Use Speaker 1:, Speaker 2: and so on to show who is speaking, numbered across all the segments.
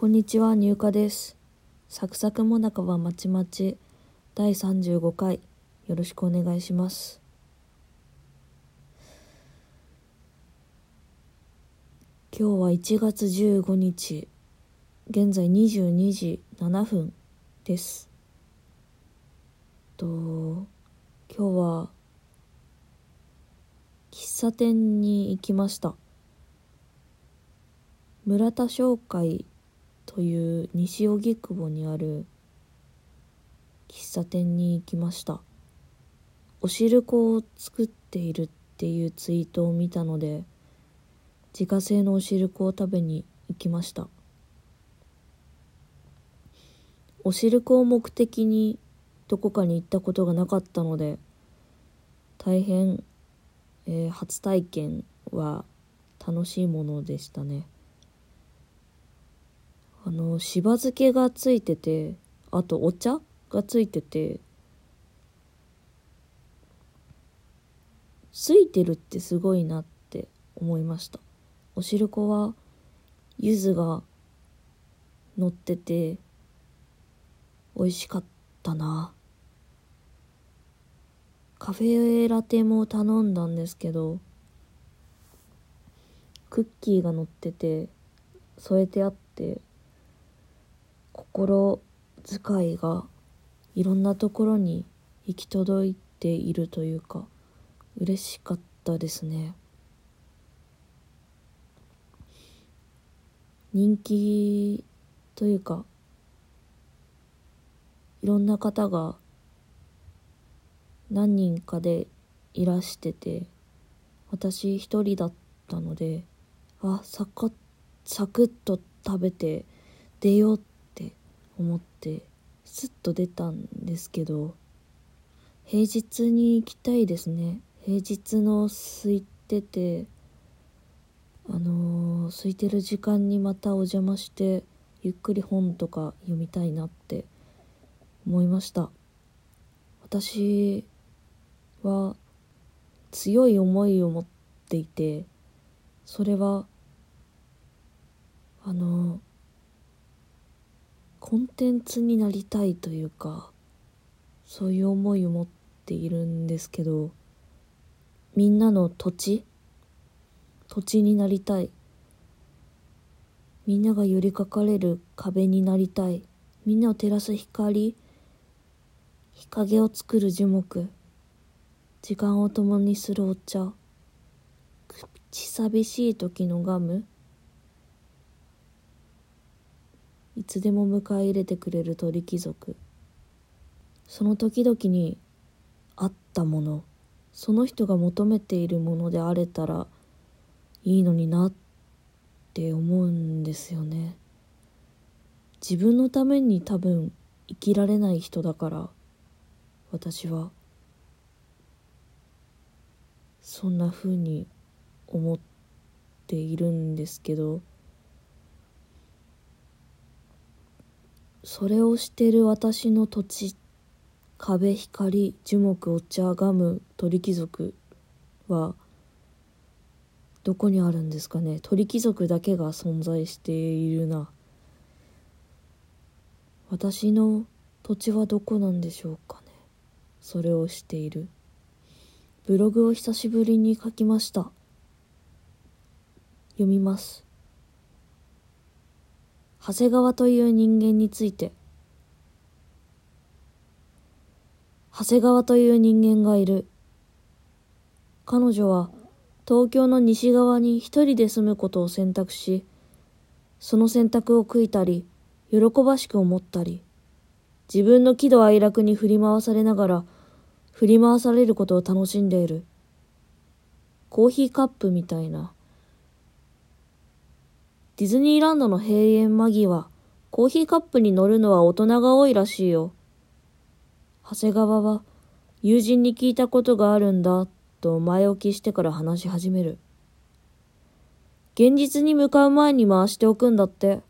Speaker 1: こんにちは、入荷です。サクサクもなかはまちまち第35回よろしくお願いします。今日は1月15日、現在22時7分です。と、今日は喫茶店に行きました。村田商会という西荻窪にある喫茶店に行きました。お汁粉を作っているっていうツイートを見たので自家製のお汁粉を食べに行きました。お汁粉を目的にどこかに行ったことがなかったので大変、えー初体験は楽しいものでしたね。あのしば漬けがついててあとお茶がついててついてるってすごいなって思いました。お汁粉は柚子が乗ってて美味しかったな。カフェラテも頼んだんですけどクッキーが乗ってて添えてあって心遣いがいろんなところに行き届いているというか嬉しかったですね。人気というかいろんな方が何人かでいらしてて私一人だったのであサクッサクッと食べて出ようって思ってスッと出たんですけど平日に行きたいですね。平日の空いててあのー空いてる時間にまたお邪魔してゆっくり本とか読みたいなって思いました。私は強い思いを持っていてそれはあのコンテンツになりたいというかそういう思いを持っているんですけどみんなの土地土地になりたい。みんなが寄りかかれる壁になりたい。みんなを照らす光日陰を作る樹木時間を共にするお茶口寂しい時のガムいつでも迎え入れてくれる鳥貴族。その時々にあったものその人が求めているものであれたらいいのになって思うんですよね。自分のために多分生きられない人だから私は。そんな風に思っているんですけどそれをしてる私の土地壁光樹木お茶ガム鳥貴族はどこにあるんですかね？鳥貴族だけが存在しているな。私の土地はどこなんでしょうかね？それをしている。ブログを久しぶりに書きました。読みます。長谷川という人間について。長谷川という人間がいる。彼女は東京の西側に一人で住むことを選択しその選択を悔いたり喜ばしく思ったり自分の喜怒哀楽に振り回されながら振り回されることを楽しんでいる。コーヒーカップみたいな。ディズニーランドの閉園間際、コーヒーカップに乗るのは大人が多いらしいよ。長谷川は、友人に聞いたことがあるんだ、と前置きしてから話し始める。現実に向かう前に回しておくんだって。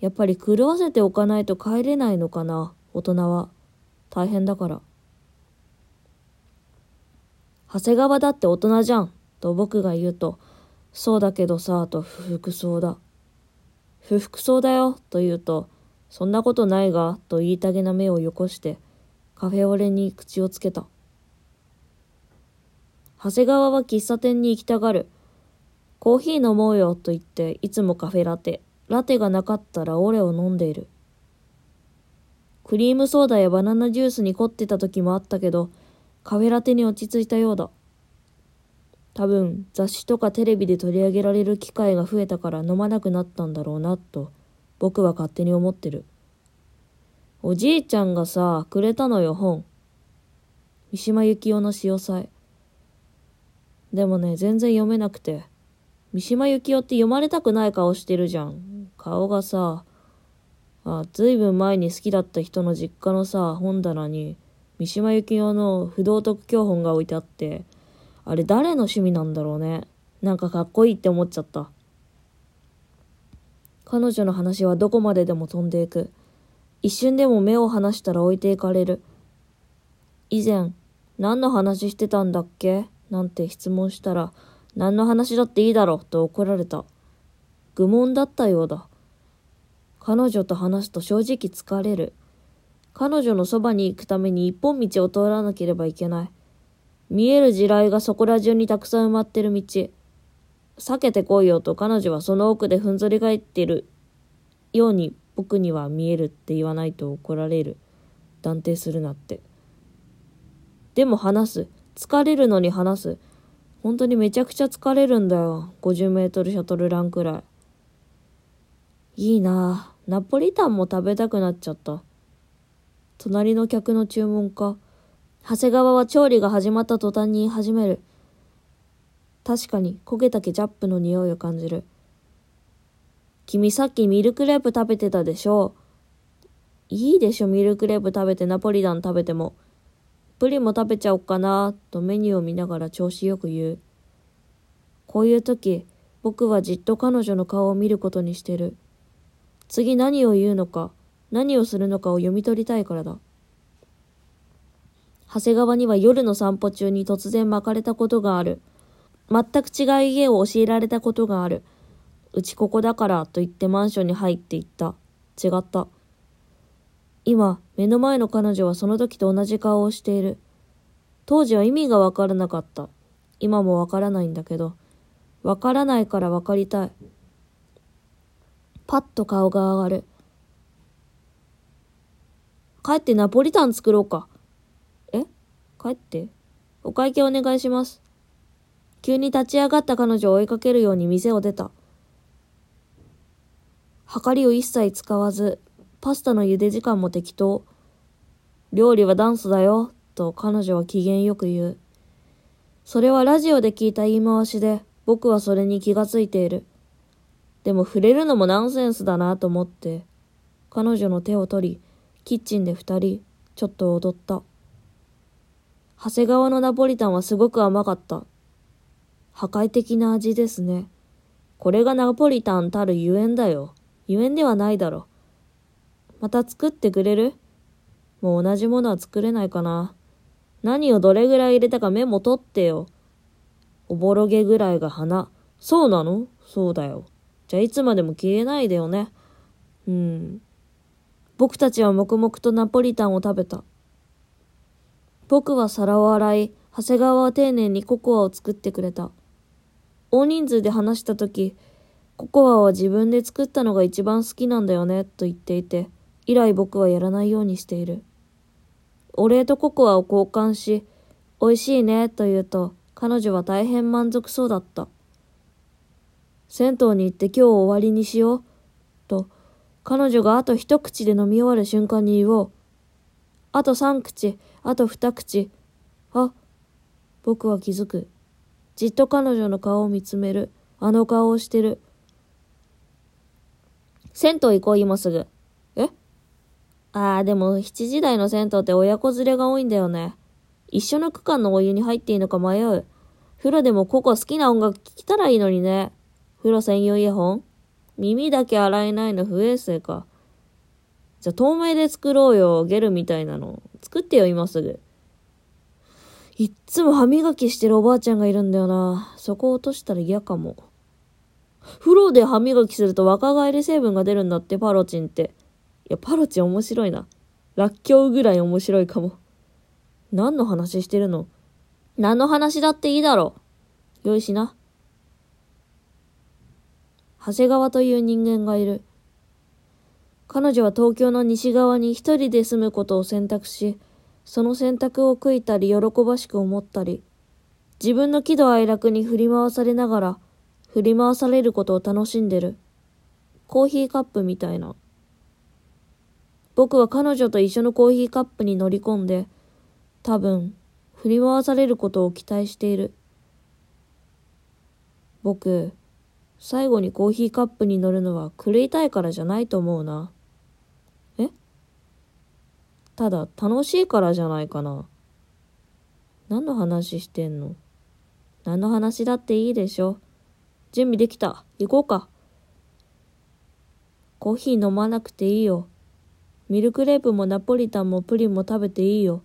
Speaker 1: やっぱり狂わせておかないと帰れないのかな、大人は。大変だから。長谷川だって大人じゃん、と僕が言うと、そうだけどさ、と不服そうだ。不服そうだよ、と言うと、そんなことないが、と言いたげな目をよこして、カフェオレに口をつけた。長谷川は喫茶店に行きたがる。コーヒー飲もうよ、と言って、いつもカフェラテ。ラテがなかったらオレを飲んでいる。クリームソーダやバナナジュースに凝ってた時もあったけど、カフェラテに落ち着いたようだ。多分雑誌とかテレビで取り上げられる機会が増えたから飲まなくなったんだろうなと僕は勝手に思ってる。おじいちゃんがさ、くれたのよ本。三島由紀夫の潮祭。でもね、全然読めなくて。三島由紀夫って読まれたくない顔してるじゃん。顔がさ、あ、ずいぶん前に好きだった人の実家のさ、本棚に、三島由紀夫の不道徳教本が置いてあって、あれ誰の趣味なんだろうね。なんかかっこいいって思っちゃった。彼女の話はどこまででも飛んでいく。一瞬でも目を離したら置いていかれる。以前、何の話してたんだっけ？なんて質問したら、何の話だっていいだろうと怒られた。愚問だったようだ。彼女と話すと正直疲れる。彼女のそばに行くために一本道を通らなければいけない。見える地雷がそこら中にたくさん埋まってる道。避けてこいよと彼女はその奥でふんぞり返っているように僕には見えるって言わないと怒られる。断定するなって。でも話す。疲れるのに話す。本当にめちゃくちゃ疲れるんだよ。50メートルシャトルランくらい。いいなナポリタンも食べたくなっちゃった。隣の客の注文か。長谷川は調理が始まった途端に言い始める。確かに焦げたケチャップの匂いを感じる。君さっきミルクレープ食べてたでしょいいでしょ、ミルクレープ食べてナポリタン食べても。プリンも食べちゃおっかな、とメニューを見ながら調子よく言う。こういう時、僕はじっと彼女の顔を見ることにしてる。次何を言うのか、何をするのかを読み取りたいからだ。長谷川には夜の散歩中に突然巻かれたことがある。全く違う家を教えられたことがある。うちここだからと言ってマンションに入っていった。違った。今、目の前の彼女はその時と同じ顔をしている。当時は意味がわからなかった。今もわからないんだけど、わからないからわかりたい。パッと顔が上がる。帰ってナポリタン作ろうか。帰ってお会計お願いします。急に立ち上がった彼女を追いかけるように店を出た。はかりを一切使わず、パスタの茹で時間も適当。料理はダンスだよ、と彼女は機嫌よく言う。それはラジオで聞いた言い回しで、僕はそれに気がついている。でも触れるのもナンセンスだなと思って、彼女の手を取り、キッチンで二人、ちょっと踊った。長谷川のナポリタンはすごく甘かった。破壊的な味ですね。これがナポリタンたるゆえんだよ。ゆえんではないだろ。また作ってくれる？もう同じものは作れないかな。何をどれぐらい入れたかメモ取ってよ。おぼろげぐらいが花。そうなの？そうだよ。じゃあいつまでも消えないでよね。うん。僕たちは黙々とナポリタンを食べた。僕は皿を洗い、長谷川は丁寧にココアを作ってくれた。大人数で話した時、ココアは自分で作ったのが一番好きなんだよね、と言っていて、以来僕はやらないようにしている。お礼とココアを交換し、美味しいね、と言うと、彼女は大変満足そうだった。銭湯に行って今日終わりにしよう、と彼女があと一口で飲み終わる瞬間に言おう。あと三口、あと二口。あ、僕は気づく。じっと彼女の顔を見つめる。あの顔をしてる。銭湯行こう、今すぐ。え？ああ、でも7時台の銭湯って親子連れが多いんだよね。一緒の区間のお湯に入っていいのか迷う。風呂でもここ好きな音楽聴きたらいいのにね。風呂専用イヤホン？耳だけ洗えないの不衛生か。じゃあ透明で作ろうよ、ゲルみたいなの。作ってよ、今すぐ。いっつも歯磨きしてるおばあちゃんがいるんだよな。そこ落としたら嫌かも。風呂で歯磨きすると若返り成分が出るんだって、パロチンって。いや、パロチン面白いな。らっきょうぐらい面白いかも。何の話してるの？何の話だっていいだろう。よいしな。長谷川という人間がいる。彼女は東京の西側に一人で住むことを選択し、その選択を悔いたり喜ばしく思ったり、自分の喜怒哀楽に振り回されながら、振り回されることを楽しんでる。コーヒーカップみたいな。僕は彼女と一緒のコーヒーカップに乗り込んで、多分、振り回されることを期待している。僕、最後にコーヒーカップに乗るのは狂いたいからじゃないと思うな。ただ楽しいからじゃないかな。何の話してんの？何の話だっていいでしょ？準備できた？行こうか。コーヒー飲まなくていいよ。ミルクレープもナポリタンもプリンも食べていいよ。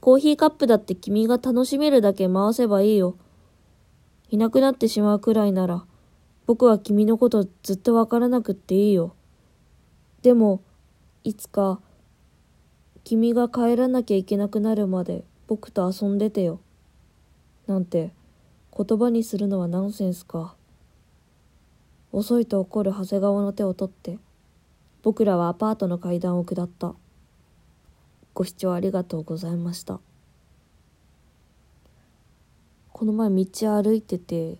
Speaker 1: コーヒーカップだって君が楽しめるだけ回せばいいよ。いなくなってしまうくらいなら、僕は君のことずっとわからなくっていいよ。でも、いつか、君が帰らなきゃいけなくなるまで僕と遊んでてよ。なんて、言葉にするのはナンセンスか。遅いと怒る長谷川の手を取って、僕らはアパートの階段を下った。ご視聴ありがとうございました。この前道歩いてて、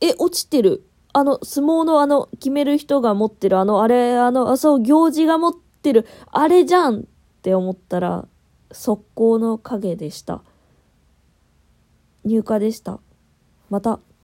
Speaker 1: え、落ちてるあの、相撲のあの、決める人が持ってる、あの、あれ、あの、あ、そう、行事が持ってる、あれじゃんって思ったら、速攻の影でした。入荷でした。また。